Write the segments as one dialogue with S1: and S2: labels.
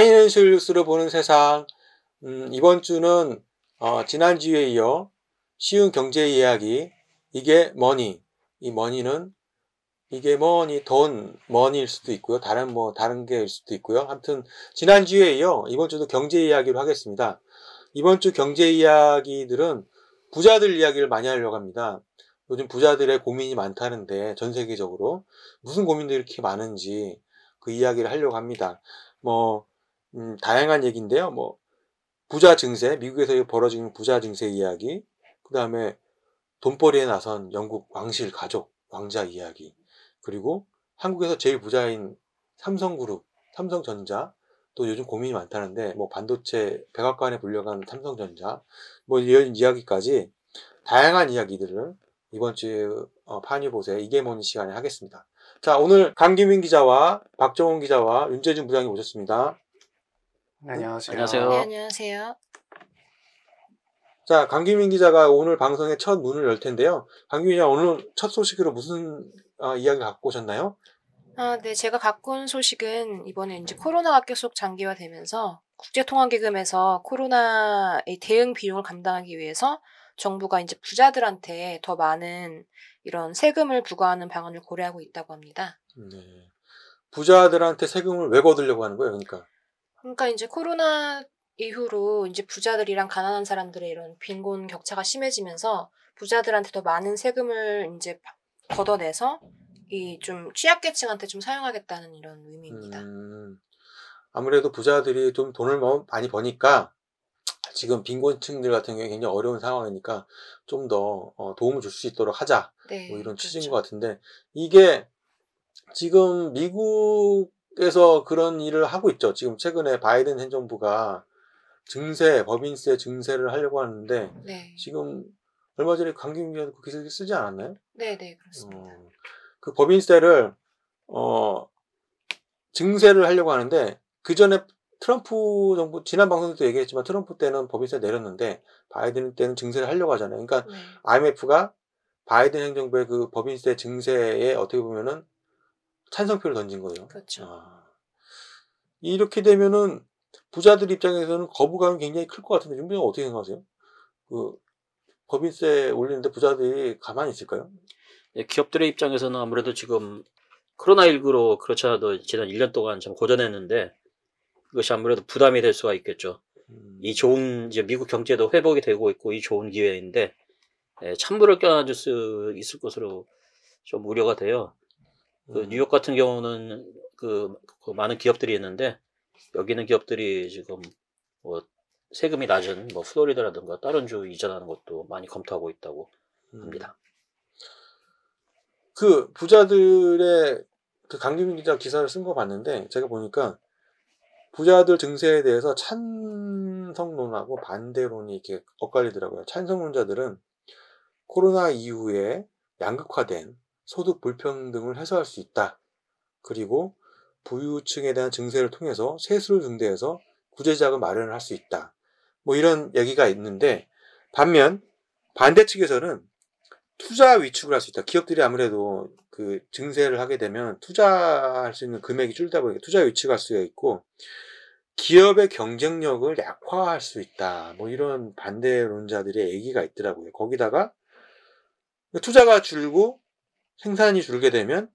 S1: 파이낸셜 뉴스를 보는 세상. 음, 이번 주는 어, 지난주에 이어 쉬운 경제 이야기 이게 머니. 이 머니는 이게 뭐니 돈 money일 수도 있고요. 다른 뭐 다른 게일 수도 있고요. 아무튼 지난주에 이어 이번 주도 경제 이야기로 하겠습니다. 이번 주 경제 이야기들은 부자들 이야기를 많이 하려고 합니다. 요즘 부자들의 고민이 많다는데 전 세계적으로 무슨 고민들이 이렇게 많은지 그 이야기를 하려고 합니다. 뭐 음, 다양한 얘기인데요. 뭐 부자 증세, 미국에서 벌어지는 부자 증세 이야기, 그 다음에 돈벌이에 나선 영국 왕실 가족 왕자 이야기, 그리고 한국에서 제일 부자인 삼성그룹, 삼성전자, 또 요즘 고민이 많다는데 뭐 반도체 백악관에 불려간 삼성전자, 뭐 이런 이야기까지 다양한 이야기들을 이번 주 어, 파니보세 이게 뭔 시간에 하겠습니다. 자 오늘 강기민 기자와 박정훈 기자와 윤재준 부장님 오셨습니다.
S2: 안녕하세요.
S3: 안녕하세요.
S4: 네, 안녕하세요.
S1: 자 강기민 기자가 오늘 방송의 첫 문을 열 텐데요. 강기민 기자 오늘 첫 소식으로 무슨 어, 이야기 갖고 오셨나요?
S4: 아, 네, 제가 갖고 온 소식은 이번에 이제 코로나가 계속 장기화되면서 국제통화기금에서 코로나의 대응 비용을 감당하기 위해서 정부가 이제 부자들한테 더 많은 이런 세금을 부과하는 방안을 고려하고 있다고 합니다.
S1: 네. 부자들한테 세금을 왜 거두려고 하는 거예요? 그러니까
S4: 그러니까 이제 코로나 이후로 이제 부자들이랑 가난한 사람들의 이런 빈곤 격차가 심해지면서 부자들한테 더 많은 세금을 이제 바- 걷어내서 이 좀 취약계층한테 좀 사용하겠다는 이런 의미입니다.
S1: 음, 아무래도 부자들이 좀 돈을 뭐 많이 버니까 지금 빈곤층들 같은 경우에 굉장히 어려운 상황이니까 좀 더 도움을 줄 수 있도록 하자
S4: 네,
S1: 뭐 이런 취지인
S4: 그렇죠.
S1: 것 같은데 이게 지금 미국 에서 그런 일을 하고 있죠. 지금 최근에 바이든 행정부가 증세, 법인세 증세를 하려고 하는데
S4: 네,
S1: 지금 얼마 전에 기자도 그 기사를 쓰지 않았나요?
S4: 네, 네, 그렇습니다.
S1: 어, 그 법인세를 어 증세를 하려고 하는데 그 전에 트럼프 정부 지난 방송에도 얘기했지만 트럼프 때는 법인세 내렸는데 바이든 때는 증세를 하려고 하잖아요. 그러니까
S4: 네,
S1: IMF가 바이든 행정부의 그 법인세 증세에 어떻게 보면은 찬성표를 던진 거예요.
S4: 그렇죠.
S1: 아, 이렇게 되면은 부자들 입장에서는 거부감이 굉장히 클 것 같은데 윤병 어떻게 생각하세요? 그 법인세 올리는데 부자들이 가만히 있을까요?
S3: 예, 기업들의 입장에서는 아무래도 지금 코로나19로 그렇지 않아도 지난 1년 동안 좀 고전했는데 그것이 아무래도 부담이 될 수가 있겠죠.
S1: 음,
S3: 이 좋은 이제 미국 경제도 회복이 되고 있고 이 좋은 기회인데 예, 찬물을 껴안을 수 있을 것으로 좀 우려가 돼요. 그
S1: 음.
S3: 뉴욕 같은 경우는 그, 그 많은 기업들이 있는데 여기는 기업들이 지금 뭐 세금이 낮은 뭐 플로리다라든가 다른 주 이전하는 것도 많이 검토하고 있다고
S1: 음.
S3: 합니다.
S1: 그 부자들의 그 강규민 기자 기사를 쓴 거 봤는데 제가 보니까 부자들 증세에 대해서 찬성론하고 반대론이 이렇게 엇갈리더라고요. 찬성론자들은 코로나 이후에 양극화된 소득 불평등을 해소할 수 있다. 그리고 부유층에 대한 증세를 통해서 세수를 증대해서 구제자금 마련을 할 수 있다. 뭐 이런 얘기가 있는데 반면 반대 측에서는 투자 위축을 할 수 있다. 기업들이 아무래도 그 증세를 하게 되면 투자할 수 있는 금액이 줄다 보니까 투자 위축할 수가 있고 기업의 경쟁력을 약화할 수 있다. 뭐 이런 반대론자들의 얘기가 있더라고요. 거기다가 투자가 줄고 생산이 줄게 되면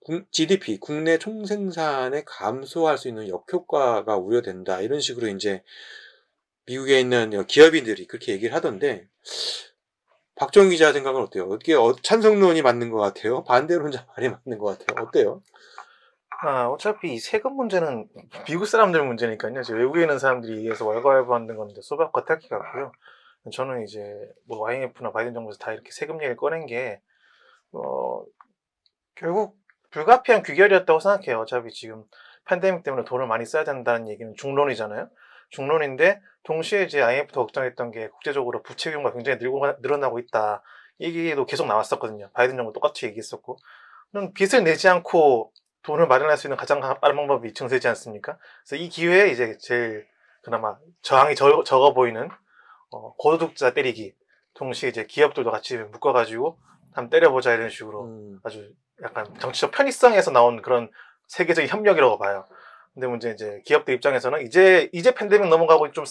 S1: 국- GDP, 국내 총생산에 감소할 수 있는 역효과가 우려된다. 이런 식으로 이제 미국에 있는 기업인들이 그렇게 얘기를 하던데 박정 기자 생각은 어때요? 어떻게 어- 찬성론이 맞는 것 같아요? 반대론자 말이 맞는 것 같아요? 어때요?
S2: 아, 어차피 이 세금 문제는 미국 사람들 문제니까요. 외국에 있는 사람들이 얘기해서 왈가왈부하는 건데 소박과 딱히 같고요. 저는 이제 뭐 IMF나 바이든 정부에서 다 이렇게 세금 얘기를 꺼낸 게 어, 결국 불가피한 귀결이었다고 생각해요. 어차피 지금 팬데믹 때문에 돈을 많이 써야 된다는 얘기는 중론이잖아요. 중론인데 동시에 이제 IMF도 걱정했던 게 국제적으로 부채 규모가 굉장히 늘고, 늘어나고 있다. 이 얘기도 계속 나왔었거든요. 바이든 정부 똑같이 얘기했었고. 는 빚을 내지 않고 돈을 마련할 수 있는 가장 빠른 방법이 증세지 않습니까? 그래서 이 기회에 이제 제일 그나마 저항이 적, 적어 보이는 어, 고소득자 때리기 동시에 이제 기업들도 같이 묶어가지고 한번 때려보자 이런 식으로
S1: 음,
S2: 아주 약간 정치적 편의성에서 나온 그런 세계적인 협력이라고 봐요. 근데 문제 이제 기업들 입장에서는 이제 이제 팬데믹 넘어가고 좀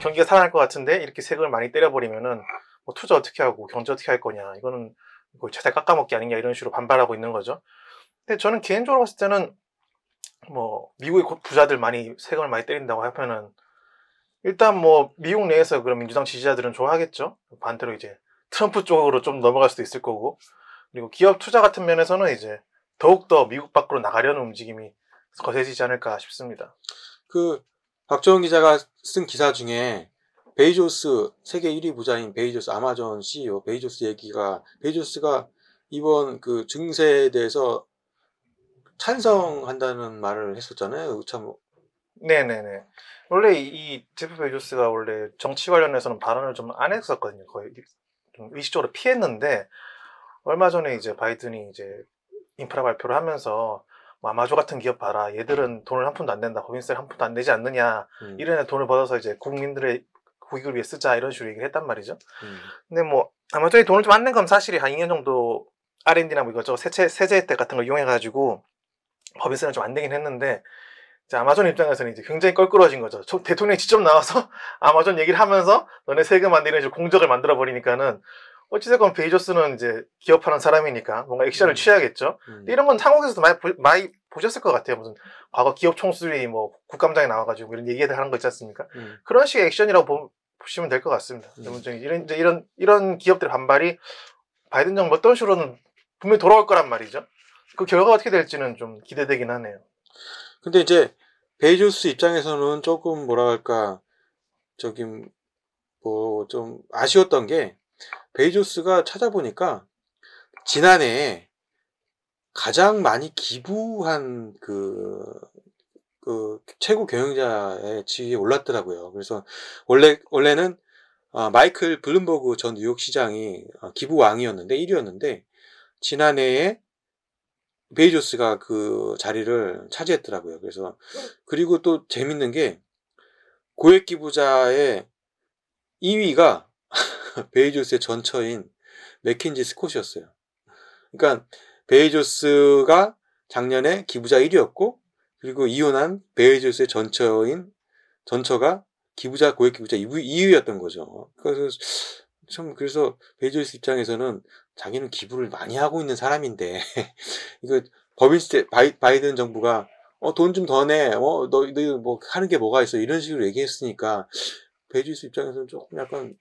S2: 경기가 살아날 것 같은데 이렇게 세금을 많이 때려버리면은 뭐 투자 어떻게 하고 경제 어떻게 할 거냐 이거는 뭐 최대 깎아먹기 아니냐 이런 식으로 반발하고 있는 거죠. 근데 저는 개인적으로 봤을 때는 뭐 미국의 고- 부자들 많이 세금을 많이 때린다고 하면은 일단 뭐 미국 내에서 그럼 민주당 지지자들은 좋아하겠죠. 반대로 이제 트럼프 쪽으로 좀 넘어갈 수도 있을 거고 그리고 기업 투자 같은 면에서는 이제 더욱더 미국 밖으로 나가려는 움직임이 거세지지 않을까 싶습니다.
S1: 그 박정훈 기자가 쓴 기사 중에 베이조스 세계 1위 부자인 베이조스 아마존 CEO 베이조스 얘기가 베이조스가 이번 그 증세에 대해서 찬성한다는 말을 했었잖아요. 참
S2: 네네네. 원래 이- 이 제프 베조스가 원래 정치 관련해서는 발언을 좀 안 했었거든요. 거의 좀 의식적으로 피했는데 얼마 전에 이제 바이든이 이제 인프라 발표를 하면서 뭐 아마존 같은 기업 봐라. 얘들은 돈을 한 푼도 안 낸다. 법인세 한 푼도 안 내지 않느냐.
S1: 음,
S2: 이런 돈을 벌어서 이제 국민들의 국익을 위해 쓰자 이런 식으로 얘기를 했단 말이죠.
S1: 음,
S2: 근데 뭐 아마존이 돈을 좀 안 낸 건 사실이 한 2년 정도 R&D나 뭐 이것저것 세제, 세제 혜택 같은 걸 이용해 가지고 법인세는 좀 안 되긴 했는데 아마존 입장에서는 이제 굉장히 껄끄러워진 거죠. 저- 대통령이 직접 나와서 아마존 얘기를 하면서 너네 세금 안 내는 공적을 만들어 버리니까는 어찌됐건 베이조스는 이제 기업하는 사람이니까 뭔가 액션을
S1: 음.
S2: 취해야겠죠.
S1: 음.
S2: 이런 건 한국에서도 많이, 보, 많이 보셨을 것 같아요. 무슨 과거 기업 총수들이 뭐 국감장에 나와가지고 이런 얘기들 하는 거 있지 않습니까?
S1: 음.
S2: 그런 식의 액션이라고 보, 시면 될 것 같습니다.
S1: 음.
S2: 이런 이런 이런 기업들의 반발이 바이든 정부 어떤 식으로는 분명히 돌아올 거란 말이죠. 그 결과가 어떻게 될지는 좀 기대되긴 하네요.
S1: 근데 이제 베이조스 입장에서는 조금 뭐라 할까 저기 뭐 좀 아쉬웠던 게 베이조스가 찾아보니까 지난해 가장 많이 기부한 그, 그 최고 경영자의 지위에 올랐더라고요. 그래서 원래 원래는 아, 마이클 블룸버그 전 뉴욕시장이 아, 기부 왕이었는데 1위였는데 지난해에 베이조스가 그 자리를 차지했더라고요. 그래서 그리고 또 재밌는 게 고액 기부자의 2위가 베이조스의 전처인 맥킨지 스콧이었어요. 그러니까 베이조스가 작년에 기부자 1위였고 그리고 이혼한 베이조스의 전처인 전처가 기부자 고액 기부자 2위였던 거죠. 그래서 참 그래서 베이조스 입장에서는 자기는 기부를 많이 하고 있는 사람인데 이거 법인세 바이, 바이든 정부가 어, 돈 좀 더 내. 어, 너, 너, 뭐, 하는 게 뭐가 있어. 이런 식으로 얘기했으니까, 베이조스 입장에서는 조금 약간,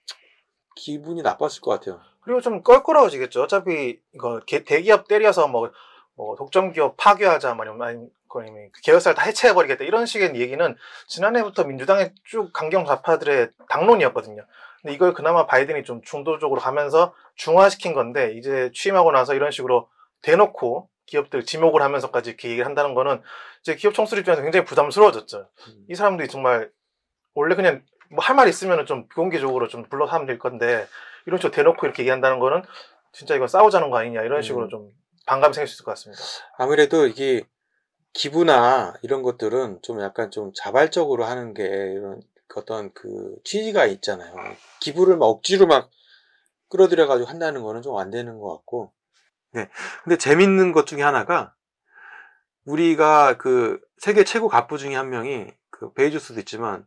S1: 기분이 나빴을 것 같아요.
S2: 그리고 좀 껄끄러워지겠죠. 어차피 이거 개- 대기업 때려서 뭐, 뭐 독점 기업 파괴하자 뭐 아니면 아니면 아니면 그 계열사를 다 해체해버리겠다 이런 식의 얘기는 지난해부터 민주당의 쭉 강경 좌파들의 당론이었거든요. 근데 이걸 그나마 바이든이 좀 중도적으로 가면서 중화시킨 건데 이제 취임하고 나서 이런 식으로 대놓고 기업들 지목을 하면서까지 이렇게 얘기를 한다는 거는 이제 기업 총수들 입장에서 굉장히 부담스러워졌죠.
S1: 음.
S2: 이 사람들이 정말 원래 그냥 뭐 할 말 있으면은 좀 비공개적으로 좀 불러서 하면 될 건데 이런 식으로 대놓고 이렇게 얘기한다는 거는 진짜 이건 싸우자는 거 아니냐 이런 식으로
S1: 음.
S2: 좀 반감이 생길 수 있을 것 같습니다.
S1: 아무래도 이게, 기부나 이런 것들은 좀 약간 좀 자발적으로 하는 게, 이런 어떤 그 취지가 있잖아요. 기부를 막 억지로 막 끌어들여가지고 한다는 거는 좀 안 되는 것 같고. 네. 근데 재밌는 것 중에 하나가, 우리가 그 세계 최고 갑부 중에 한 명이 그 베이조스도 있지만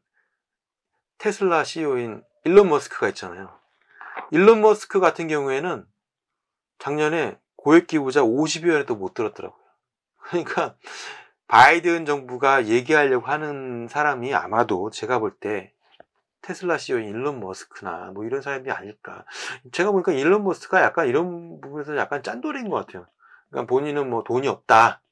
S1: 테슬라 CEO인 일론 머스크가 있잖아요. 일론 머스크 같은 경우에는 작년에 고액 기부자 50여원에도 못 들었더라고요. 그러니까 바이든 정부가 얘기하려고 하는 사람이 아마도 제가 볼 때 테슬라 CEO인 일론 머스크나 뭐 이런 사람이 아닐까. 제가 보니까 일론 머스크가 약간 이런 부분에서 약간 짠돌인 것 같아요. 그러니까 본인은 뭐 돈이 없다.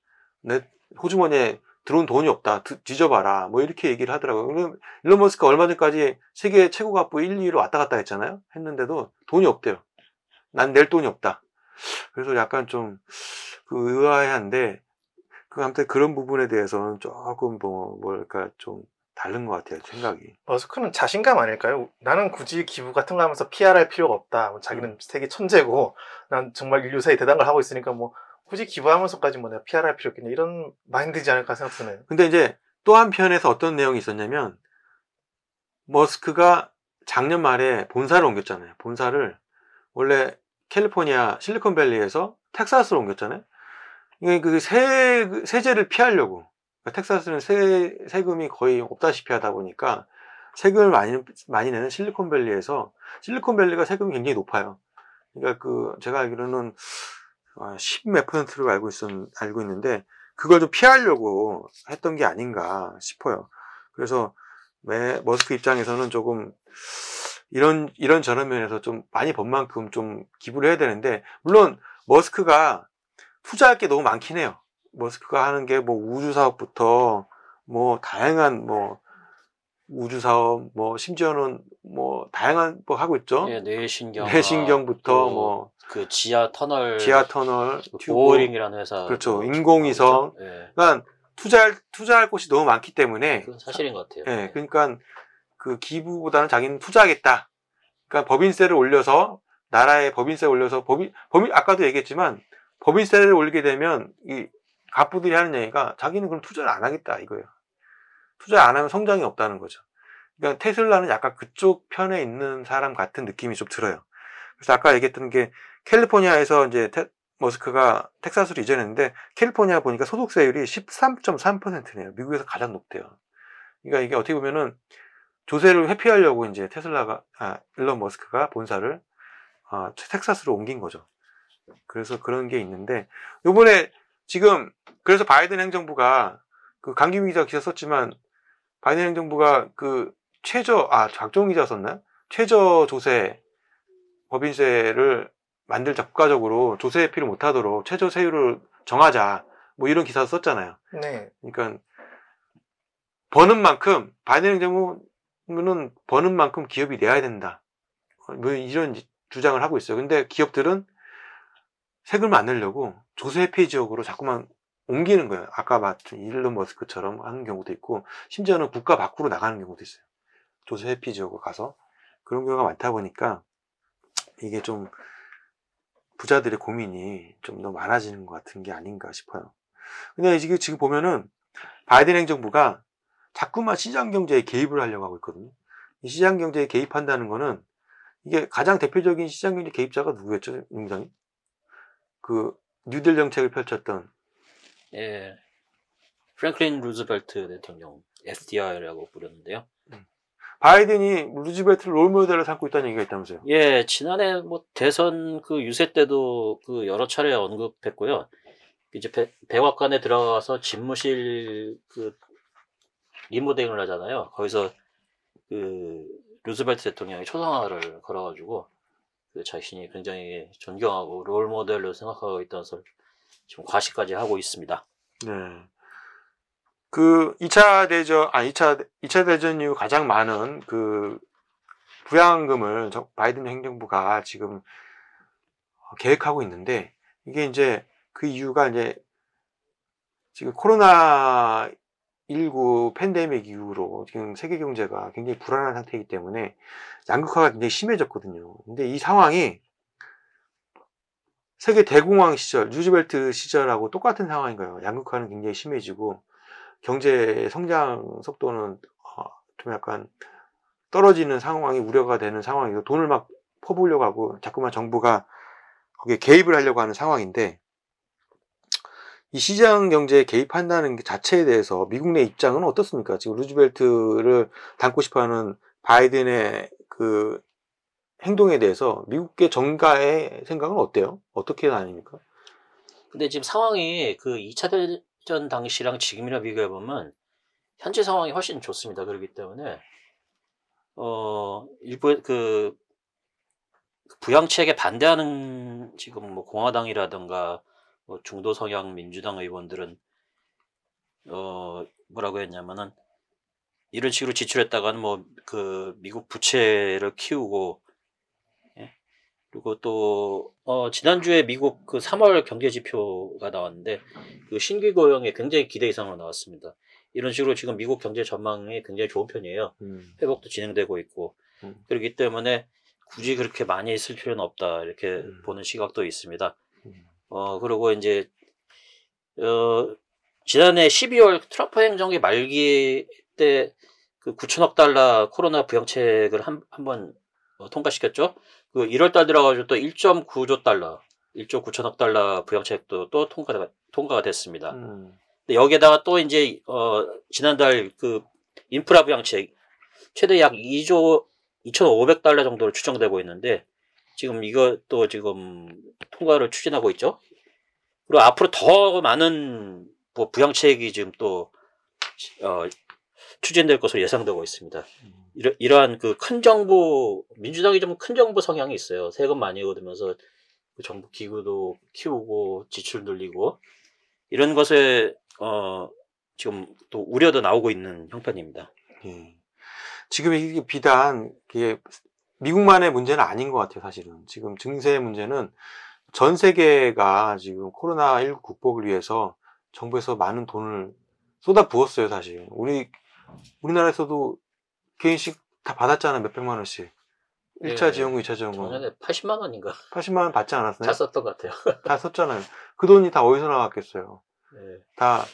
S1: 내 호주머니에 들어온 돈이 없다. 드- 뒤져봐라. 뭐 이렇게 얘기를 하더라고요. 일론 머스크가 얼마 전까지 세계 최고 갑부 1, 2위로 왔다 갔다 했잖아요. 했는데도 돈이 없대요. 난 낼 돈이 없다. 그래서 약간 좀, 그 의아해한데, 그, 아무튼 그런 부분에 대해서는 조금 뭐, 뭘까, 좀 다른 것 같아요, 생각이.
S2: 머스크는 자신감 아닐까요? 나는 굳이 기부 같은 거 하면서 PR할 필요가 없다. 뭐 자기는
S1: 음.
S2: 세계 천재고 난 정말 인류 사이에 대단한 걸 하고 있으니까 뭐 굳이 기부하면서까지 뭐 내가 PR할 필요 있겠냐 이런 마인드지 않을까 생각드네요.
S1: 근데 이제 또 한편에서 어떤 내용이 있었냐면, 머스크가 작년 말에 본사를 옮겼잖아요. 본사를 원래 캘리포니아 실리콘밸리에서 텍사스로 옮겼잖아요. 그 세, 세제를 피하려고. 그러니까 텍사스는 세, 세금이 거의 없다시피 하다 보니까 세금을 많이, 많이 내는 실리콘밸리에서 실리콘밸리가 세금이 굉장히 높아요. 그러니까 그, 제가 알기로는 10몇 퍼센트로 알고 있었, 알고 있는데 그걸 좀 피하려고 했던 게 아닌가 싶어요. 그래서 매, 머스크 입장에서는 조금 이런, 이런 저런 면에서 좀 많이 번 만큼 좀 기부를 해야 되는데, 물론 머스크가 투자할 게 너무 많긴 해요. 머스크가 하는 게 뭐 우주 사업부터 뭐 다양한 뭐 우주 사업 뭐 심지어는 뭐 다양한 뭐 하고 있죠.
S3: 예, 뇌신경,
S1: 뇌신경부터
S3: 또뭐그 지하 터널,
S1: 지하 터널,
S3: 그 보어링이라는 회사,
S1: 그렇죠.
S3: 뭐
S1: 인공위성.
S3: 예,
S1: 그러니까 투자할 투자할 곳이 너무 많기 때문에
S3: 그건 사실인 것 같아요.
S1: 예, 그러니까 그 기부보다는 자기는 투자하겠다. 그러니까 법인세를 올려서 나라의 법인세 올려서 법인 법인 아까도 얘기했지만 법인세를 올리게 되면 이 갑부들이 하는 얘기가 자기는 그럼 투자를 안 하겠다 이거예요. 투자 안 하면 성장이 없다는 거죠. 그러니까 테슬라는 약간 그쪽 편에 있는 사람 같은 느낌이 좀 들어요. 그래서 아까 얘기했던 게 캘리포니아에서 이제 테, 머스크가 텍사스로 이전했는데 캘리포니아 보니까 소득세율이 13.3%네요. 미국에서 가장 높대요. 그러니까 이게 어떻게 보면은 조세를 회피하려고 이제 테슬라가 아, 일론 머스크가 본사를 아, 텍사스로 옮긴 거죠. 그래서 그런 게 있는데 요번에 지금 그래서 바이든 행정부가 그 강기민 기자 기사 썼지만 바이든 행정부가 그 최저 아 박종 기자 썼나요? 최저 조세 법인세를 만들자 국가적으로 조세 회피를 못하도록 최저 세율을 정하자 뭐 이런 기사 썼잖아요.
S2: 네.
S1: 그러니까 버는 만큼 바이든 행정부는 버는 만큼 기업이 내야 된다. 뭐 이런 주장을 하고 있어요. 근데 기업들은 세금을 안 내려고 조세 회피 지역으로 자꾸만 옮기는 거예요. 아까 말했던 일론 머스크처럼 하는 경우도 있고 심지어는 국가 밖으로 나가는 경우도 있어요. 조세 회피 지역으로 가서 그런 경우가 많다 보니까 이게 좀 부자들의 고민이 좀 더 많아지는 것 같은 게 아닌가 싶어요. 근데 지금 지금 보면은 바이든 행정부가 자꾸만 시장 경제에 개입을 하려고 하고 있거든요. 이 시장 경제에 개입한다는 거는 이게 가장 대표적인 시장 경제 개입자가 누구였죠, 농장이? 그 뉴딜 정책을 펼쳤던
S3: 예. 프랭클린 루즈벨트 대통령 FDR이라고 부르는데요.
S1: 바이든이 루즈벨트를 롤모델로 삼고 있다는 얘기가 있다면서요.
S3: 예, 지난해 뭐 대선 그 유세 때도 그 여러 차례 언급했고요. 이제 백, 백악관에 들어가서 집무실 그 리모델링을 하잖아요. 거기서 그 루즈벨트 대통령이 초상화를 걸어가지고 그 자신이 굉장히 존경하고 롤 모델로 생각하고 있다는 걸 지금 과시까지 하고 있습니다.
S1: 네. 그 2차 대전, 아, 2차, 2차 대전 이후 가장 많은 그 부양금을 저- 바이든 행정부가 지금 계획하고 있는데 이게 이제 그 이유가 이제 지금 코로나 19 팬데믹 이후로 지금 세계 경제가 굉장히 불안한 상태이기 때문에 양극화가 굉장히 심해졌거든요. 근데 이 상황이 세계 대공황 시절, 루즈벨트 시절하고 똑같은 상황인 거예요. 양극화는 굉장히 심해지고 경제 성장 속도는 어, 좀 약간 떨어지는 상황이 우려가 되는 상황이고 돈을 막 퍼부으려고 하고 자꾸만 정부가 거기에 개입을 하려고 하는 상황인데 이 시장 경제에 개입한다는 게 자체에 대해서 미국 내 입장은 어떻습니까? 지금 루즈벨트를 담고 싶어하는 바이든의 그 행동에 대해서 미국의 정가의 생각은 어때요? 어떻게 나뉩니까?
S3: 근데 지금 상황이 그 2차 대전 당시랑 지금이랑 비교해 보면 현재 상황이 훨씬 좋습니다. 그렇기 때문에 어 일부 그 부양책에 반대하는 지금 뭐 공화당이라든가 뭐 중도 성향 민주당 의원들은 어 뭐라고 했냐면은 이런 식으로 지출했다가는 뭐 그 미국 부채를 키우고 예? 그리고 또 어, 지난주에 미국 그 3월 경제 지표가 나왔는데 그 신규 고용에 굉장히 기대 이상으로 나왔습니다. 이런 식으로 지금 미국 경제 전망이 굉장히 좋은 편이에요.
S1: 음,
S3: 회복도 진행되고 있고
S1: 음.
S3: 그렇기 때문에 굳이 그렇게 많이 쓸 필요는 없다 이렇게
S1: 음.
S3: 보는 시각도 있습니다.
S1: 음.
S3: 어 그리고 이제 어 지난해 12월 트럼프 행정기 말기 때 그 9천억 달러 코로나 부양책을 한 한번 어, 통과시켰죠. 그 1월 달 들어가지고 또 1.9조 달러, 1조 9천억 달러 부양책도 또 통과가 통과가 됐습니다.
S1: 음.
S3: 근데 여기에다가 또 이제 어 지난달 그 인프라 부양책 최대 약 2조 2,500달러 정도로 추정되고 있는데 지금 이것도 지금 통과를 추진하고 있죠. 그리고 앞으로 더 많은 뭐 부양책이 지금 또 어, 추진될 것으로 예상되고 있습니다. 이러, 이러한 그 큰 정부 민주당이 좀 큰 정부 성향이 있어요. 세금 많이 얻으면서 그 정부 기구도 키우고 지출 늘리고 이런 것에 어 지금 또 우려도 나오고 있는 형편입니다.
S1: 예. 지금 이게 비단 이게 미국만의 문제는 아닌 것 같아요, 사실은. 지금 증세 문제는 전 세계가 지금 코로나19 극복을 위해서 정부에서 많은 돈을 쏟아 부었어요, 사실. 우리, 우리나라에서도 개인씩 다 받았잖아요, 몇백만 원씩. 1차
S3: 예.
S1: 지원금, 2차 지원금.
S3: 작년에 80만 원인가
S1: 80만 원 받지 않았나요?
S3: 다 썼던 것 같아요.
S1: 다 썼잖아요. 그 돈이 다 어디서 나왔겠어요.
S3: 네.
S1: 다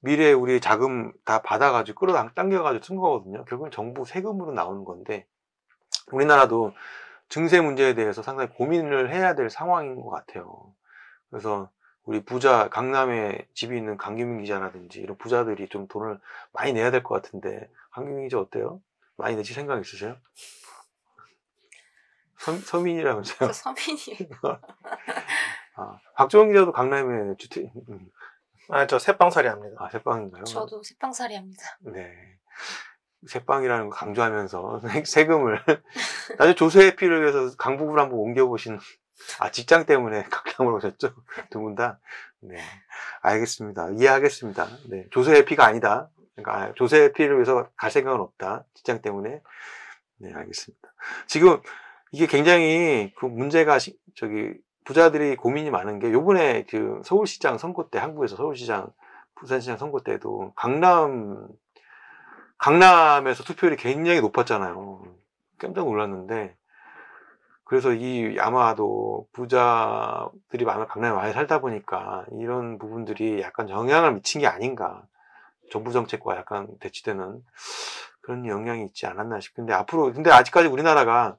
S1: 미래에 우리 자금 다 받아가지고 끌어당겨가지고 쓴 거거든요. 결국은 정부 세금으로 나오는 건데 우리나라도 증세 문제에 대해서 상당히 고민을 해야 될 상황인 것 같아요. 그래서 우리 부자 강남에 집이 있는 강규민 기자라든지 이런 부자들이 좀 돈을 많이 내야 될 것 같은데 강규민 기자 어때요? 많이 내실 생각 있으세요? 서, 서민이라면서요?
S4: 저 서민이에요.
S1: 아, 박정원 기자도 강남에 주택 음,
S2: 아, 저 새빵살이 합니다.
S1: 아 새빵인가요?
S4: 저도 새빵살이 합니다.
S1: 네. 새빵이라는 거 강조하면서 세금을 나중에 조세 회피를 위해서 강북으로 한번 옮겨보신 아 직장 때문에 강남으로 오셨죠? 두 분 다? 네. 알겠습니다. 이해하겠습니다. 네. 조세 회피가 아니다. 그러니까 조세 회피를 위해서 갈 생각은 없다. 직장 때문에. 네, 알겠습니다. 지금 이게 굉장히 그 문제가 시- 저기 부자들이 고민이 많은 게 요번에 그 서울시장 선거 때 한국에서 서울시장 부산시장 선거 때도 강남 강남에서 투표율이 굉장히 높았잖아요. 깜짝 놀랐는데 그래서 이 아마도 부자들이 많아 강남에 많이 살다 보니까 이런 부분들이 약간 영향을 미친 게 아닌가. 정부 정책과 약간 대치되는 그런 영향이 있지 않았나 싶은데 앞으로 근데 아직까지 우리나라가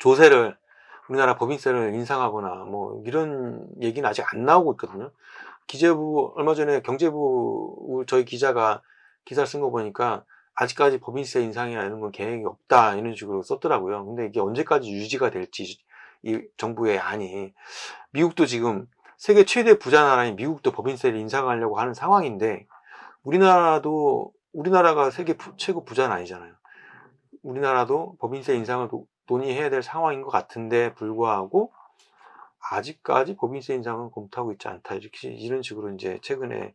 S1: 조세를 우리나라 법인세를 인상하거나 뭐 이런 얘기는 아직 안 나오고 있거든요. 기재부 얼마 전에 경제부 저희 기자가 기사를 쓴거 보니까 아직까지 법인세 인상이나 이런 건 계획이 없다 이런 식으로 썼더라고요. 근데 이게 언제까지 유지가 될지 이 정부의 안이 미국도 지금 세계 최대 부자 나라인 미국도 법인세를 인상하려고 하는 상황인데 우리나라도 우리나라가 세계 부- 최고 부자는 아니잖아요. 우리나라도 법인세 인상을 노- 논의해야 될 상황인 것 같은데 불구하고 아직까지 법인세 인상은 검토하고 있지 않다 이렇게 이런 식으로 이제 최근에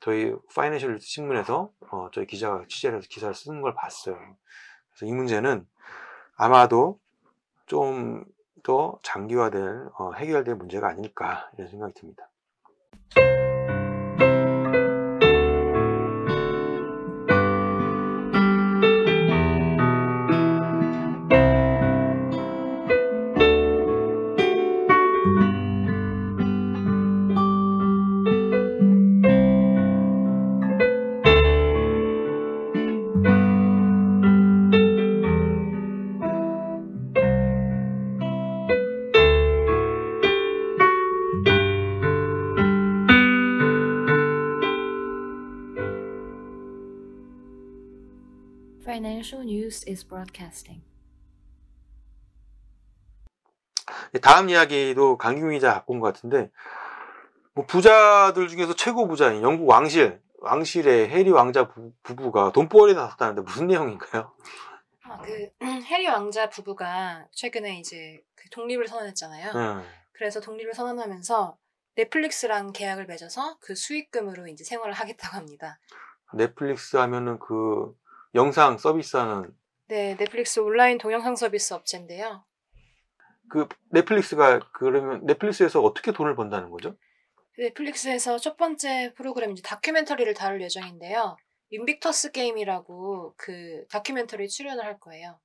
S1: 저희 파이낸셜 신문에서 어, 저희 기자가 취재를 해서 기사를 쓰는 걸 봤어요. 그래서 이 문제는 아마도 좀 더 장기화될 어, 해결될 문제가 아닐까 이런 생각이 듭니다.
S4: News is broadcasting.
S1: 다음 이야기도 강규민 기자 갖고 온 것 같은데 뭐 부자들 중에서 최고 부자인 영국 왕실 왕실의 해리 왕자 부, 부가 돈벌이 나섰다는데 무슨 내용인가요?
S4: 아, 그 해리 왕자 부부가 최근에 이제 그 독립을 선언했잖아요.
S1: 음,
S4: 그래서 독립을 선언하면서 넷플릭스랑 계약을 맺어서 그 수익금으로 이제 생활을 하겠다고 합니다.
S1: 넷플릭스 하면은 그 영상 서비스하는
S4: 네, 넷플릭스 온라인 동영상 서비스 업체인데요.
S1: 그 넷플릭스가 그러면 넷플릭스에서 어떻게 돈을 번다는 거죠?
S4: 넷플릭스에서 첫 번째 프로그램 이제 다큐멘터리를 다룰 예정인데요. 인빅터스 게임이라고 그 다큐멘터리 출연을 할 거예요.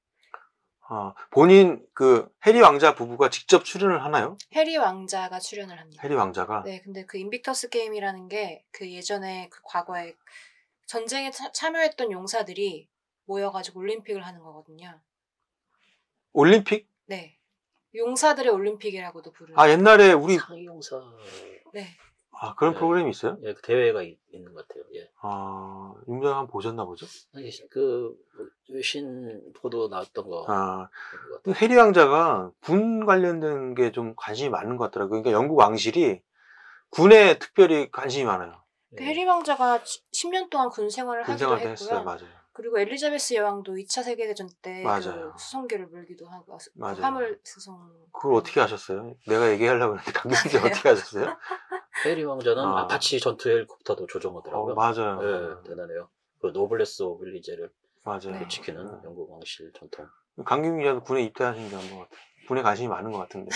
S1: 아, 본인 그 해리 왕자 부부가 직접 출연을 하나요?
S4: 해리 왕자가 출연을 합니다.
S1: 해리 왕자가
S4: 네, 근데 그 인빅터스 게임이라는 게 그 예전에 그 과거에 전쟁에 차- 참여했던 용사들이 모여가지고 올림픽을 하는 거거든요.
S1: 올림픽?
S4: 네. 용사들의 올림픽이라고도 부르는.
S1: 아 옛날에 우리
S3: 상용사
S4: 네.
S1: 아 그런
S3: 네.
S1: 프로그램이 있어요?
S3: 예, 그 대회가 있, 는 것 같아요. 예.
S1: 아 윤장 한번 보셨나 보죠?
S3: 아니, 그 외신 보도 나왔던 거.
S1: 아
S3: 그런 것 같아요.
S1: 해리 왕자가 군 관련된 게 좀 관심이 많은 것 같더라고요. 그러니까 영국 왕실이 군에 특별히 관심이 많아요.
S4: 그
S3: 예.
S4: 해리 왕자가 10년 동안 군 생활을
S1: 군
S4: 하기도
S1: 생활도
S4: 했고요.
S1: 했어요. 맞아요.
S4: 그리고 엘리자베스 여왕도 2차 세계대전 때
S1: 맞아요.
S4: 그 수송기를 물기도 하고 그
S1: 맞아요.
S4: 화물 수송
S1: 그걸 어떻게 하셨어요? 내가 얘기하려고 했는데 강경씨 어떻게 하셨어요?
S3: 해리 왕자는
S1: 아.
S3: 아. 파치 전투 헬리콥터도
S1: 어,
S3: 조종하더라고요.
S1: 맞아요.
S3: 예, 대단해요. 그 노블레스 오블리제를
S1: 맞아요.
S4: 네.
S3: 지키는
S1: 네.
S3: 영국 왕실 전통.
S1: 강경 기자도 군에 입대하신 게 한것 같아요. 군에 관심이 많은 것 같은데.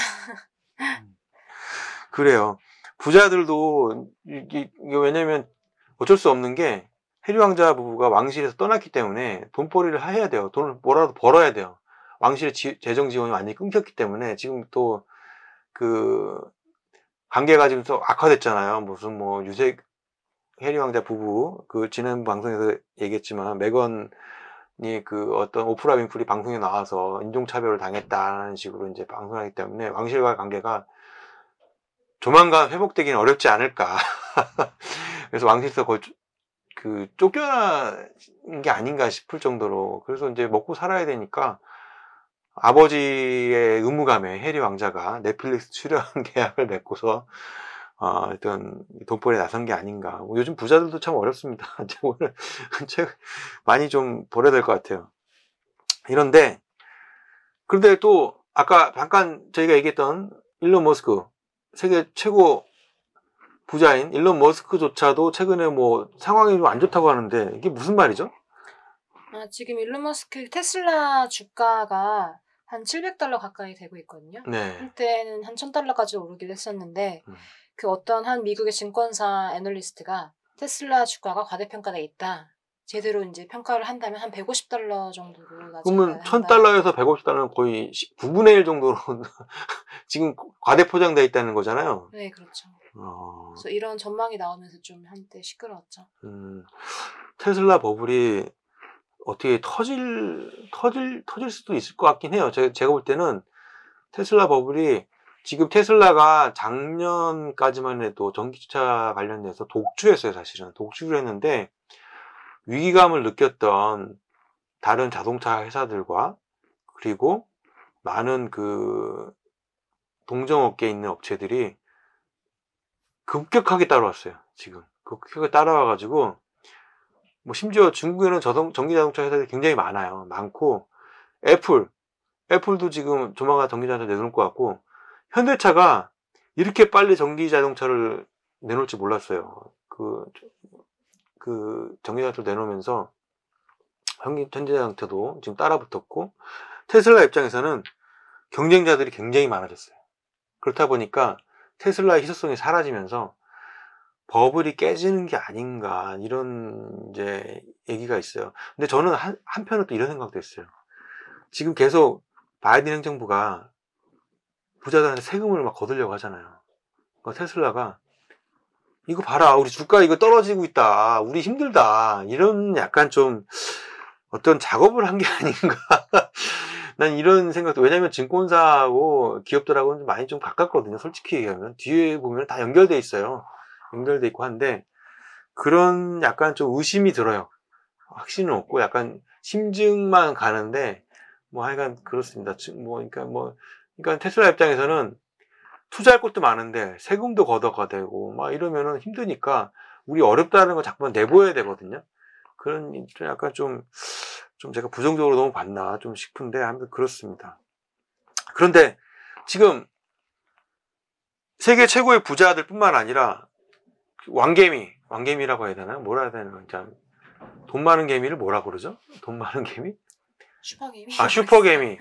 S1: 음. 그래요. 부자들도 이게, 이게 왜냐면 어쩔 수 없는 게 해리 왕자 부부가 왕실에서 떠났기 때문에 돈벌이를 해야 돼요. 돈을 뭐라도 벌어야 돼요. 왕실의 지- 재정 지원이 완전히 끊겼기 때문에 지금 또 그 관계가 지금 또 악화됐잖아요. 무슨 뭐 유색 해리 왕자 부부 그 지난 방송에서 얘기했지만 메건이 그 어떤 오프라 윈프리 방송에 나와서 인종차별을 당했다는 식으로 이제 방송하기 때문에 왕실과의 관계가 조만간 회복되기는 어렵지 않을까. 그래서 왕실에서 거의 쫓- 그 쫓겨난 게 아닌가 싶을 정도로 그래서 이제 먹고 살아야 되니까 아버지의 의무감에 해리 왕자가 넷플릭스 출연 계약을 맺고서 어, 어떤 돈벌이에 나선 게 아닌가. 뭐 요즘 부자들도 참 어렵습니다. 오늘 책 많이 좀 벌어야 될 것 같아요. 이런데 그런데 또 아까 잠깐 저희가 얘기했던 일론 머스크 세계 최고 부자인 일론 머스크조차도 최근에 뭐 상황이 좀 안 좋다고 하는데 이게 무슨 말이죠?
S4: 아, 지금 일론 머스크 테슬라 주가가 한 700달러 가까이 되고 있거든요.
S1: 네.
S4: 한때는 한 1000달러까지 오르기도 했었는데
S1: 음.
S4: 그 어떤 한 미국의 증권사 애널리스트가 테슬라 주가가 과대평가돼 있다. 제대로 이제 평가를 한다면 한 150달러 정도로 나중에
S1: 그러면
S4: 한다.
S1: 1000달러에서 150달러는 거의 9분의 1 정도로 지금 과대 포장되어 있다는 거잖아요.
S4: 네, 그렇죠.
S1: 어,
S4: 그래서 이런 전망이 나오면서 좀 한때 시끄러웠죠.
S1: 음, 테슬라 버블이 어떻게 터질, 터질, 터질 수도 있을 것 같긴 해요. 제가, 제가 볼 때는 테슬라 버블이 지금 테슬라가 작년까지만 해도 전기차 관련돼서 독주했어요, 사실은. 독주를 했는데 위기감을 느꼈던 다른 자동차 회사들과 그리고 많은 그 동정업계에 있는 업체들이 급격하게 따라왔어요, 지금. 급격하게 따라와가지고 뭐 심지어 중국에는 저동, 전기자동차 회사들이 굉장히 많아요. 많고 애플, 애플도 지금 조만간 전기자동차 내놓을 것 같고 현대차가 이렇게 빨리 전기자동차를 내놓을 줄 몰랐어요. 그, 그 전기자동차를 내놓으면서 현기 전기자동차도 지금 따라붙었고 테슬라 입장에서는 경쟁자들이 굉장히 많아졌어요. 그렇다 보니까 테슬라의 희소성이 사라지면서 버블이 깨지는 게 아닌가 이런 이제 얘기가 있어요. 근데 저는 한, 한편으로 또 이런 생각도 했어요. 지금 계속 바이든 행정부가 부자들한테 세금을 막 거두려고 하잖아요. 그러니까 테슬라가 이거 봐라 우리 주가 이거 떨어지고 있다. 우리 힘들다. 이런 약간 좀 어떤 작업을 한 게 아닌가. 난 이런 생각도 왜냐면 증권사하고 기업들하고는 좀 많이 좀 가깝거든요 솔직히 얘기하면. 뒤에 보면 다 연결돼 있어요. 연결돼 있고 한데 그런 약간 좀 의심이 들어요. 확신은 없고 약간 심증만 가는데 뭐 하여간 그렇습니다. 즉, 뭐 그러니까 뭐 그러니까 테슬라 입장에서는 투자할 것도 많은데 세금도 걷어가 되고 막 이러면은 힘드니까 우리 어렵다는 거 자꾸만 내보여야 되거든요. 그런 좀 약간 좀, 좀 제가 부정적으로 너무 봤나 좀 싶은데 아무튼 그렇습니다. 그런데 지금 세계 최고의 부자들 뿐만 아니라 왕개미, 왕개미라고 해야 되나? 뭐라 해야 되나? 참. 돈 많은 개미를 뭐라 그러죠? 돈 많은 개미?
S4: 슈퍼게임이.
S1: 아, 슈퍼개미.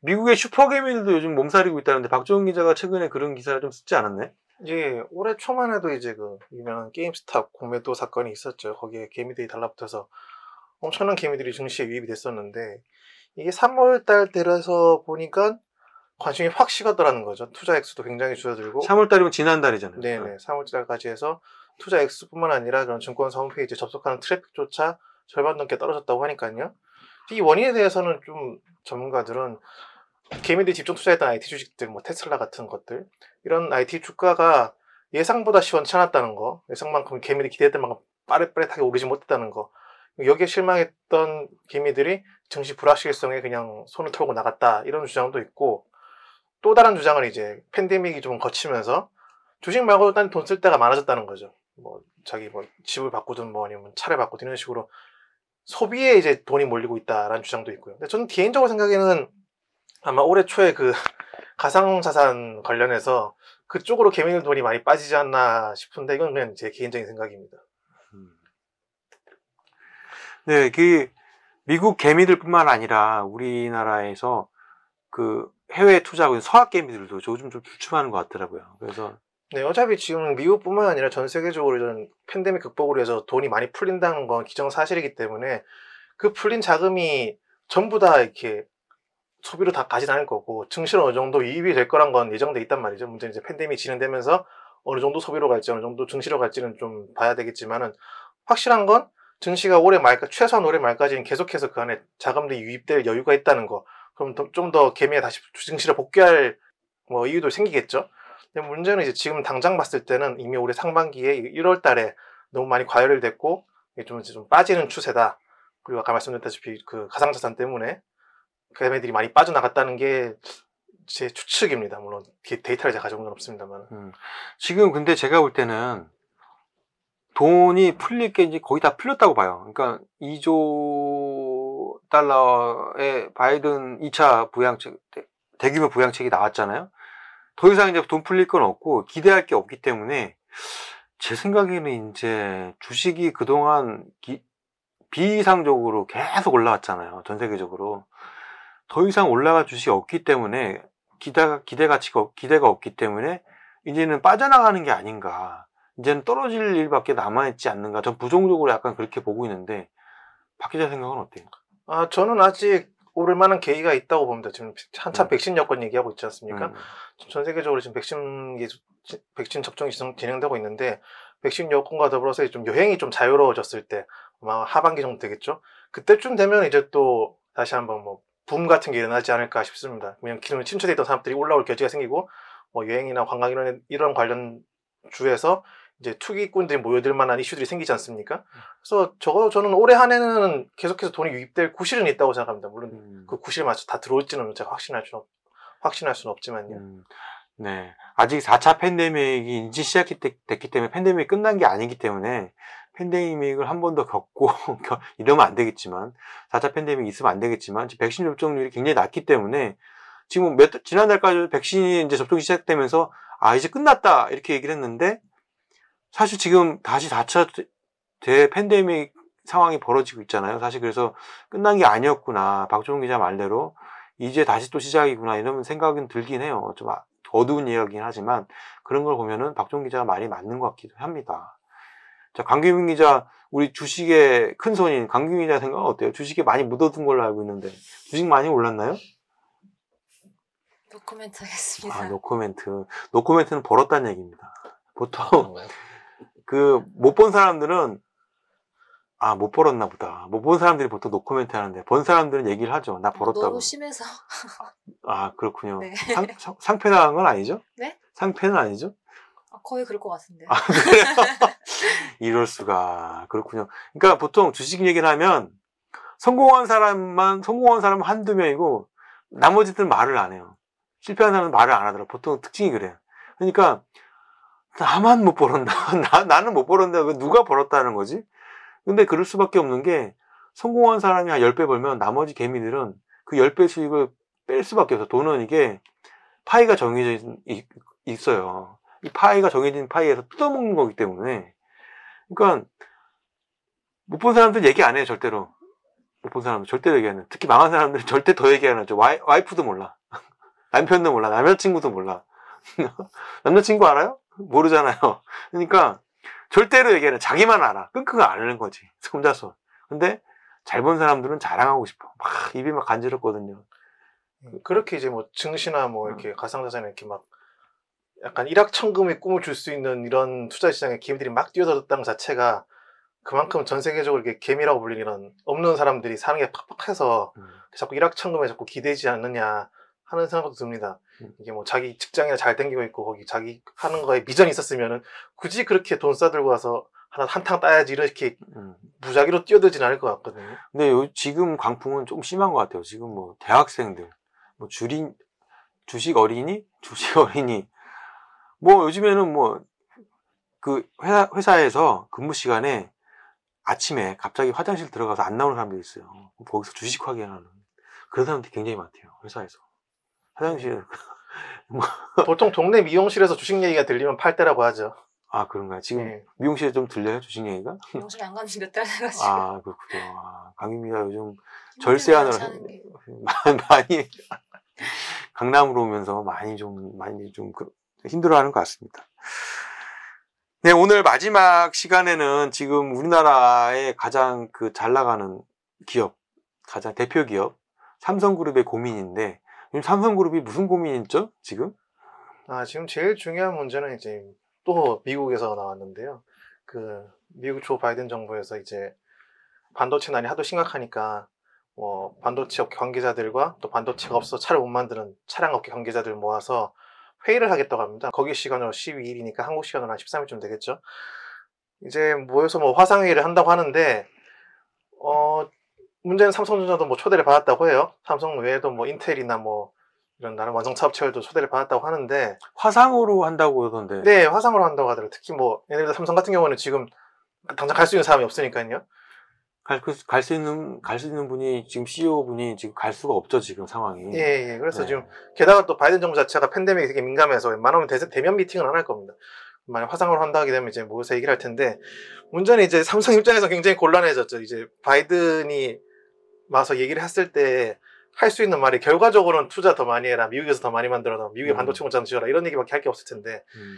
S1: 미국의 슈퍼개미들도 요즘 몸살이고 있다는데 박종훈 기자가 최근에 그런 기사를 좀 쓰지 않았네?
S2: 예, 올해 초만 해도 이제 그 유명한 게임스탑 공매도 사건이 있었죠. 거기에 개미들이 달라붙어서 엄청난 개미들이 증시에 유입이 됐었는데 이게 3월달 들어서 보니까 관심이 확 식었더라는 거죠. 투자 액수도 굉장히 줄어들고
S1: 3월 달이면 지난달이잖아요.
S2: 네 네 3월 달까지 해서 투자 액수뿐만 아니라 그런 증권사 홈페이지에 접속하는 트래픽조차 절반 넘게 떨어졌다고 하니까요. 이 원인에 대해서는 좀 전문가들은 개미들이 집중 투자했던 IT 주식들, 뭐 테슬라 같은 것들 이런 IT 주가가 예상보다 시원찮았다는 거, 예상만큼 개미들이 기대했던 만큼 빠릿빠릿하게 오르지 못했다는 거, 여기에 실망했던 개미들이 증시 불확실성에 그냥 손을 털고 나갔다 이런 주장도 있고 또 다른 주장은 이제 팬데믹이 좀 거치면서 주식 말고도 딴 돈쓸 데가 많아졌다는 거죠. 뭐 자기 뭐 집을 바꾸든 뭐 아니면 차를 바꾸든 이런 식으로 소비에 이제 돈이 몰리고 있다라는 주장도 있고요. 근데 저는 개인적으로 생각에는 아마 올해 초에 그 가상자산 관련해서 그쪽으로 개미들 돈이 많이 빠지지 않나 싶은데 이건 그냥 제 개인적인 생각입니다.
S1: 네, 그 미국 개미들뿐만 아니라 우리나라에서 그 해외 투자하고 있는 서학 개미들도 요즘 좀 주춤하는 것 같더라고요. 그래서
S2: 네, 어차피 지금 미국뿐만 아니라 전 세계적으로 이런 팬데믹 극복을 위해서 돈이 많이 풀린다는 건 기정사실이기 때문에 그 풀린 자금이 전부 다 이렇게 소비로 다 가진 않을 거고 증시는 어느 정도 이입이 될 거란 건 예정돼 있단 말이죠. 문제는 이제 팬데믹이 진행되면서 어느 정도 소비로 갈지 어느 정도 증시로 갈지는 좀 봐야 되겠지만은 확실한 건 증시가 올해 말까 최소한 올해 말까지는 계속해서 그 안에 자금들이 유입될 여유가 있다는 거. 그럼 좀 더 개미에 다시 증시를 복귀할 뭐 이유도 생기겠죠. 근데 문제는 이제 지금 당장 봤을 때는 이미 올해 상반기에 1월 달에 너무 많이 과열을 됐고 좀, 좀 빠지는 추세다. 그리고 아까 말씀드렸다시피 그 가상자산 때문에 개미들이 많이 빠져나갔다는 게 제 추측입니다. 물론 데- 데이터를 제가 가져온 건 없습니다만.
S1: 음, 지금 근데 제가 볼 때는 돈이 풀릴 게 이제 거의 다 풀렸다고 봐요. 그러니까 2조 달러의 바이든 2차 부양책, 대- 대규모 부양책이 나왔잖아요. 더 이상 이제 돈 풀릴 건 없고 기대할 게 없기 때문에 제 생각에는 이제 주식이 그동안 기- 비이상적으로 계속 올라왔잖아요. 전 세계적으로. 더 이상 올라갈 주식이 없기 때문에 기대가, 기대 가치가, 없- 기대가 없기 때문에 이제는 빠져나가는 게 아닌가. 이제는 떨어질 일밖에 남아있지 않는가. 전 부정적으로 약간 그렇게 보고 있는데, 박 기자 생각은 어때요?
S2: 아, 저는 아직 오를 만한 계기가 있다고 봅니다. 지금 한참
S1: 음.
S2: 백신 여권 얘기하고 있지 않습니까?
S1: 음,
S2: 전 세계적으로 지금 백신, 기- 백신 접종이 진행- 진행되고 있는데, 백신 여권과 더불어서 좀 여행이 좀 자유로워졌을 때, 아마 하반기 정도 되겠죠? 그때쯤 되면 이제 또 다시 한번 뭐, 붐 같은 게 일어나지 않을까 싶습니다. 왜냐면 기존에 침체돼 있던 사람들이 올라올 겨지가 생기고, 뭐 여행이나 관광 이런, 이런 관련 주에서 이제 투기꾼들이 모여들 만한 이슈들이 생기지 않습니까? 그래서 적어도 저는 올해 한 해는 계속해서 돈이 유입될 구실은 있다고 생각합니다. 물론
S1: 음,
S2: 그 구실에 맞춰 다 들어올지는 제가 확신할 수 없, 확신할 수는 없지만요.
S1: 음, 네. 아직 4차 팬데믹이 이제 시작됐기 때문에 팬데믹이 끝난 게 아니기 때문에 팬데믹을 한 번 더 겪고, 겪- 이러면 안 되겠지만, 4차 팬데믹이 있으면 안 되겠지만, 지금 백신 접종률이 굉장히 낮기 때문에, 지금 몇, 달- 지난달까지 백신이 이제 접종이 시작되면서, 아, 이제 끝났다, 이렇게 얘기를 했는데, 사실 지금 다시 4차 대- 대 팬데믹 상황이 벌어지고 있잖아요. 사실 그래서 끝난 게 아니었구나. 박종훈 기자 말대로, 이제 다시 또 시작이구나, 이런 생각은 들긴 해요. 좀 아- 어두운 이야기긴 하지만, 그런 걸 보면은 박종훈 기자가 말이 맞는 것 같기도 합니다. 자, 강규민 기자, 우리 주식의 큰 손인 강규민 기자 생각은 어때요? 주식에 많이 묻어둔 걸로 알고 있는데, 주식 많이 올랐나요?
S4: 노코멘트 하겠습니다.
S1: 아, 노코멘트. 노코멘트는 벌었다는 얘기입니다. 보통,
S3: 그,
S1: 못 번 사람들은, 아, 못 벌었나 보다. 못 번 사람들이 보통 노코멘트 하는데, 번 사람들은 얘기를 하죠. 나 벌었다고.
S4: 너무 심해서
S1: 아, 그렇군요.
S4: 네.
S1: 상, 상, 상폐 나간 건 아니죠?
S4: 네?
S1: 상폐는 아니죠?
S4: 아, 거의 그럴 것 같은데.
S1: 아, 그래요? 이럴 수가. 그렇군요. 그러니까 보통 주식 얘기를 하면 성공한 사람만, 성공한 사람은 한두 명이고 나머지들은 말을 안 해요. 실패한 사람은 말을 안 하더라. 보통 특징이 그래요. 그러니까 나만 못 벌었나? 나, 나는 못 벌었는데 왜 누가 벌었다는 거지? 근데 그럴 수밖에 없는 게 성공한 사람이 한 10배 벌면 나머지 개미들은 그 10배 수익을 뺄 수밖에 없어. 돈은 이게 파이가 정해져 있, 있어요. 이 파이가 정해진 파이에서 뜯어먹는 거기 때문에 그러니까 못 본 사람들 얘기 안 해요 절대로 못 본 사람들 절대로 얘기 안 해요 특히 망한 사람들은 절대 더 얘기 안 하죠 와이, 와이프도 몰라 남편도 몰라 남자친구도 몰라 남자친구 알아요? 모르잖아요 그러니까 절대로 얘기 안 해. 자기만 알아 끙끙 앓는 거지 혼자서 근데 잘 본 사람들은 자랑하고 싶어 막 입이 막 간지럽거든요
S2: 그렇게 이제 뭐 증시나 뭐 이렇게 가상자산에 이렇게 막 약간 일확천금의 꿈을 줄 수 있는 이런 투자 시장에 개미들이 막 뛰어들었다는 것 자체가 그만큼 전 세계적으로 이렇게 개미라고 불리는 이런 없는 사람들이 사는 게 팍팍해서
S1: 음.
S2: 자꾸 일확천금에 자꾸 기대지 않느냐 하는 생각도 듭니다.
S1: 음.
S2: 이게 뭐 자기 직장이나 잘 땡기고 있고 거기 자기 하는 거에 비전이 있었으면은 굳이 그렇게 돈 싸들고 와서 하나 한탕 따야지 이렇게
S1: 음.
S2: 무작위로 뛰어들진 않을 것 같거든요.
S1: 근데 요, 지금 광풍은 좀 심한 것 같아요. 지금 뭐 대학생들, 뭐 주린 주식 어린이, 주식 어린이, 뭐 요즘에는 뭐 그 회사 회사에서 근무 시간에 아침에 갑자기 화장실 들어가서 안 나오는 사람들이 있어요. 거기서 주식 확인하는 그런 사람들이 굉장히 많대요. 회사에서 화장실
S2: 보통 동네 미용실에서 주식 얘기가 들리면 팔 때라고 하죠.
S1: 아 그런가요? 지금
S2: 네.
S1: 미용실에 좀 들려요 주식 얘기가?
S4: 미용실 안 가는 지몇 달 돼가지고.
S1: 아 그렇군요. 아, 강유미가 요즘 절세 하느라
S4: 사는 게.
S1: 많이 강남으로 오면서 많이 좀 많이 좀 그- 힘들어하는 것 같습니다. 네 오늘 마지막 시간에는 지금 우리나라의 가장 그 잘 나가는 기업, 가장 대표 기업 삼성그룹의 고민인데 삼성그룹이 무슨 고민이 있죠? 지금?
S2: 아, 지금 제일 중요한 문제는 이제 또 미국에서 나왔는데요. 그 미국 조 바이든 정부에서 이제 반도체 난이 하도 심각하니까 뭐 반도체 업계 관계자들과 또 반도체가 없어 차를 못 만드는 차량 업계 관계자들 모아서 회의를 하겠다고 합니다. 거기 시간으로 12일이니까 한국 시간으로 한 13일쯤 되겠죠. 이제 모여서 뭐 화상회의를 한다고 하는데 어 문제는 삼성전자도 뭐 초대를 받았다고 해요. 삼성 외에도 뭐 인텔이나 뭐 이런 다른 완성차 업체들도 초대를 받았다고 하는데
S1: 화상으로 한다고 그러던데.
S2: 네, 화상으로 한다고 하더라고요. 특히 뭐, 예를 들어 삼성 같은 경우는 지금 당장 갈 수 있는 사람이 없으니까요.
S1: 갈수 있는 갈 수 있는 분이 지금 CEO 분이 지금 갈 수가 없죠 지금 상황이.
S2: 예, 예. 그래서
S1: 네.
S2: 지금, 게다가 또 바이든 정부 자체가 팬데믹에 되게 민감해서 웬만하면 대, 대면 미팅은 안 할 겁니다. 만약 화상으로 한다 하게 되면 이제 모여서 얘기를 할 텐데, 문제는 이제 삼성 입장에서 굉장히 곤란해졌죠. 이제 바이든이 와서 얘기를 했을 때, 할 수 있는 말이 결과적으로는 투자 더 많이 해라. 미국에서 더 많이 만들어라. 미국의
S1: 음.
S2: 반도체 공장 지어라. 이런 얘기밖에 할 게 없을 텐데,
S1: 음,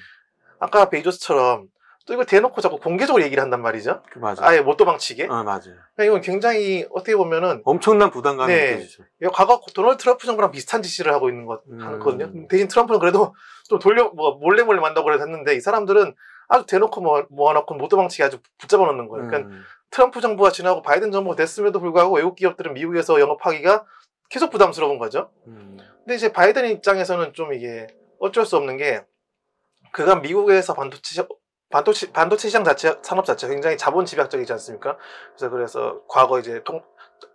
S2: 아까 베이조스처럼 또 이걸 대놓고 자꾸 공개적으로 얘기를 한단 말이죠.
S1: 그 맞아.
S2: 아예 못 도망치게.
S1: 어 맞아요.
S2: 그러니까 이건 굉장히 어떻게 보면은
S1: 엄청난 부담감이
S2: 네.
S1: 느껴지죠.
S2: 이거 과거 도널드 트럼프 정부랑 비슷한 짓을 하고 있는 거
S1: 음.
S2: 하거든요. 대신 트럼프는 그래도 좀 돌려 뭐 몰래 몰래 만다고 그래도 했는데 이 사람들은 아주 대놓고 뭐 모아놓고 못 도망치게 아주 붙잡아 놓는 거예요. 그러니까
S1: 음,
S2: 트럼프 정부가 지나고 바이든 정부가 됐음에도 불구하고 외국 기업들은 미국에서 영업하기가 계속 부담스러운 거죠.
S1: 음,
S2: 근데 이제 바이든 입장에서는 좀 이게 어쩔 수 없는 게 그간 미국에서 반도체 시- 반도체 반도체 시장 자체 산업 자체가 굉장히 자본 집약적이지 않습니까? 그래서 그래서 과거 이제 동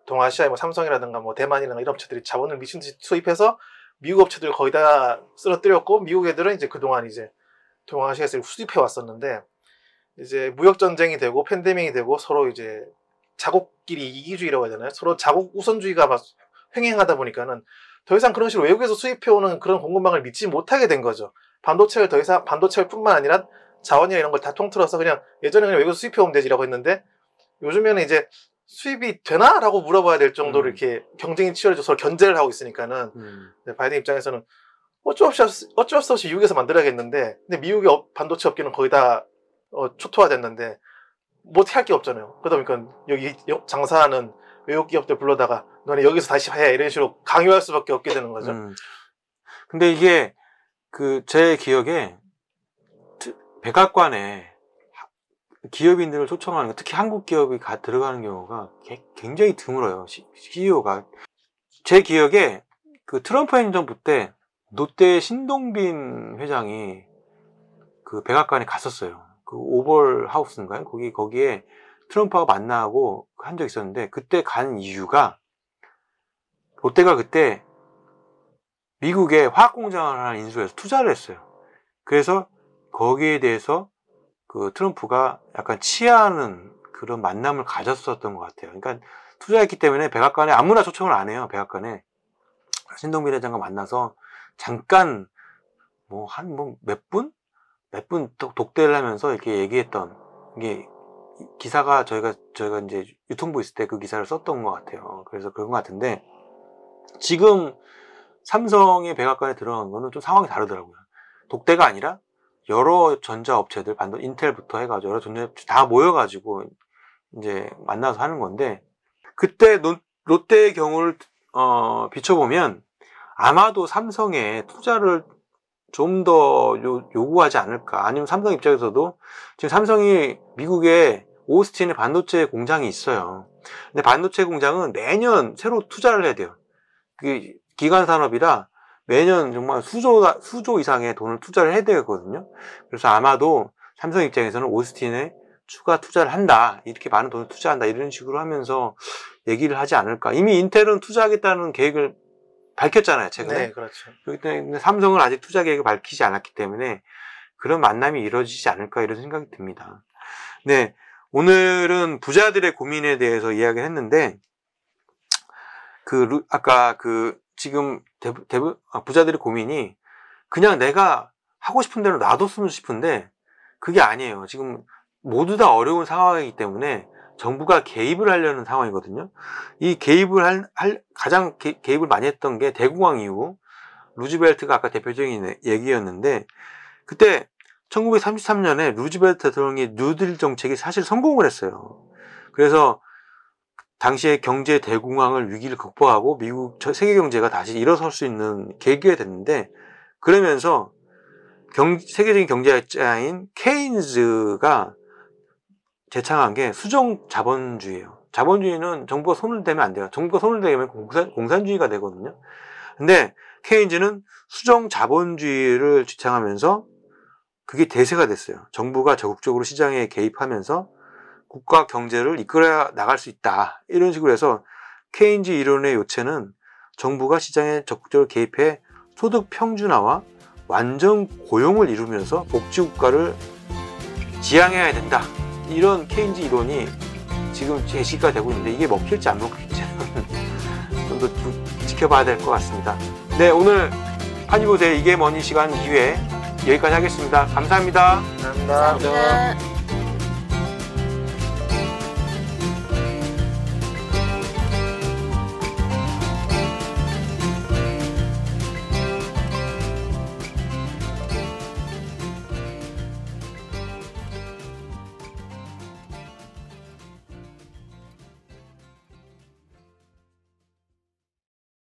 S2: 동아시아의 뭐 삼성이라든가 뭐 대만이라든가 이런 업체들이 자본을 미친 듯이 수입해서 미국 업체들 거의 다 쓰러뜨렸고 미국 애들은 이제 그동안 이제 동아시아에서 수입해 왔었는데 이제 무역 전쟁이 되고 팬데믹이 되고 서로 이제 자국끼리 이기주의라고 하잖아요. 서로 자국 우선주의가 막 횡행하다 보니까는 더 이상 그런 식으로 외국에서 수입해오는 그런 공급망을 믿지 못하게 된 거죠. 반도체를 더 이상 반도체뿐만 아니라 자원이나 이런 걸 다 통틀어서 그냥 예전에 그냥 외국에서 수입해오면 되지라고 했는데 요즘에는 이제 수입이 되나라고 물어봐야 될 정도로
S1: 음.
S2: 이렇게 경쟁이 치열해져서 서로 견제를 하고 있으니까는
S1: 음,
S2: 네, 바이든 입장에서는 어쩔 수 없이 어쩔 수 없이 미국에서 만들어야겠는데 근데 미국의 업- 반도체 업계는 거의 다 어, 초토화됐는데 뭐 어떻게 할게 없잖아요. 그러다 보니까 여기 여- 장사하는 외국 기업들 불러다가 너네 여기서 다시 해 이런 식으로 강요할 수밖에 없게 되는 거죠.
S1: 음. 근데 이게 그 제 기억에 트- 백악관에 하- 기업인들을 초청하는 거, 특히 한국 기업이 가, 들어가는 경우가 개- 굉장히 드물어요. CEO가 제 기억에 그 트럼프 행정부 때 롯데 신동빈 회장이 그 백악관에 갔었어요. 그 오벌 하우스인가요? 거기 거기에 트럼프하고 만나고 한 적 있었는데 그때 간 이유가 롯데가 그때 미국에 화학 공장을 하나 인수해서 투자를 했어요. 그래서 거기에 대해서 그 트럼프가 약간 치하하는 그런 만남을 가졌었던 것 같아요. 그러니까 투자했기 때문에 백악관에 아무나 초청을 안 해요. 백악관에 신동빈 회장과 만나서 잠깐 뭐 한 뭐 몇 분? 몇 분 독대를 하면서 이렇게 얘기했던 이게 기사가 저희가 저희가 이제 유통부 있을 때 그 기사를 썼던 것 같아요. 그래서 그런 것 같은데 지금 삼성의 백악관에 들어간 거는 좀 상황이 다르더라고요. 독대가 아니라 여러 전자업체들, 반도 인텔부터 해가지고 여러 전자업체 다 모여가지고 이제 만나서 하는 건데 그때 노- 롯데의 경우를 어, 비춰보면 아마도 삼성에 투자를 좀 더 요구하지 않을까. 아니면 삼성 입장에서도 지금 삼성이 미국에 오스틴에 반도체 공장이 있어요. 근데 반도체 공장은 매년 새로 투자를 해야 돼요. 그 기간 산업이라 매년 정말 수조 수조 이상의 돈을 투자를 해야 되거든요. 그래서 아마도 삼성 입장에서는 오스틴에 추가 투자를 한다. 이렇게 많은 돈을 투자한다. 이런 식으로 하면서 얘기를 하지 않을까. 이미 인텔은 투자하겠다는 계획을 밝혔잖아요, 최근에.
S2: 네, 그렇죠.
S1: 그렇기 때문에 삼성은 아직 투자 계획을 밝히지 않았기 때문에 그런 만남이 이루어지지 않을까 이런 생각이 듭니다. 네. 오늘은 부자들의 고민에 대해서 이야기를 했는데, 그, 루- 아까 그, 지금 대부, 대부, 아, 부자들의 고민이 그냥 내가 하고 싶은 대로 놔뒀으면 싶은데, 그게 아니에요. 지금 모두 다 어려운 상황이기 때문에 정부가 개입을 하려는 상황이거든요. 이 개입을 할, 할- 가장 개, 입을 많이 했던 게 대공황 이후 루즈벨트가 아까 대표적인 얘기였는데 그때 1933년에 루즈벨트 대통령이 뉴딜 정책이 사실 성공을 했어요. 그래서 당시에 경제 대공황을 위기를 극복하고 미국 저- 세계 경제가 다시 일어설 수 있는 계기가 됐는데 그러면서 경- 세계적인 경제학자인 케인즈가 제창한 게 수정 자본주의예요. 자본주의는 정부가 손을 대면 안 돼요. 정부가 손을 대면 공산, 공산 주의가 되거든요. 근데 케인즈는 수정 자본주의를 주창하면서 그게 대세가 됐어요. 정부가 적극적으로 시장에 개입하면서 국가 경제를 이끌어 나갈 수 있다. 이런 식으로 해서 케인즈 이론의 요체는 정부가 시장에 적극적으로 개입해 소득 평준화와 완전 고용을 이루면서 복지국가를 지향해야 된다. 이런 케인즈 이론이 지금 제시가 되고 있는데 이게 먹힐지 안 먹힐지는 좀 더 지켜봐야 될 것 같습니다. 네, 오늘 파니보세 이게 뭐니 시간 2회 여기까지 하겠습니다. 감사합니다.
S2: 감사합니다.
S4: 감사합니다.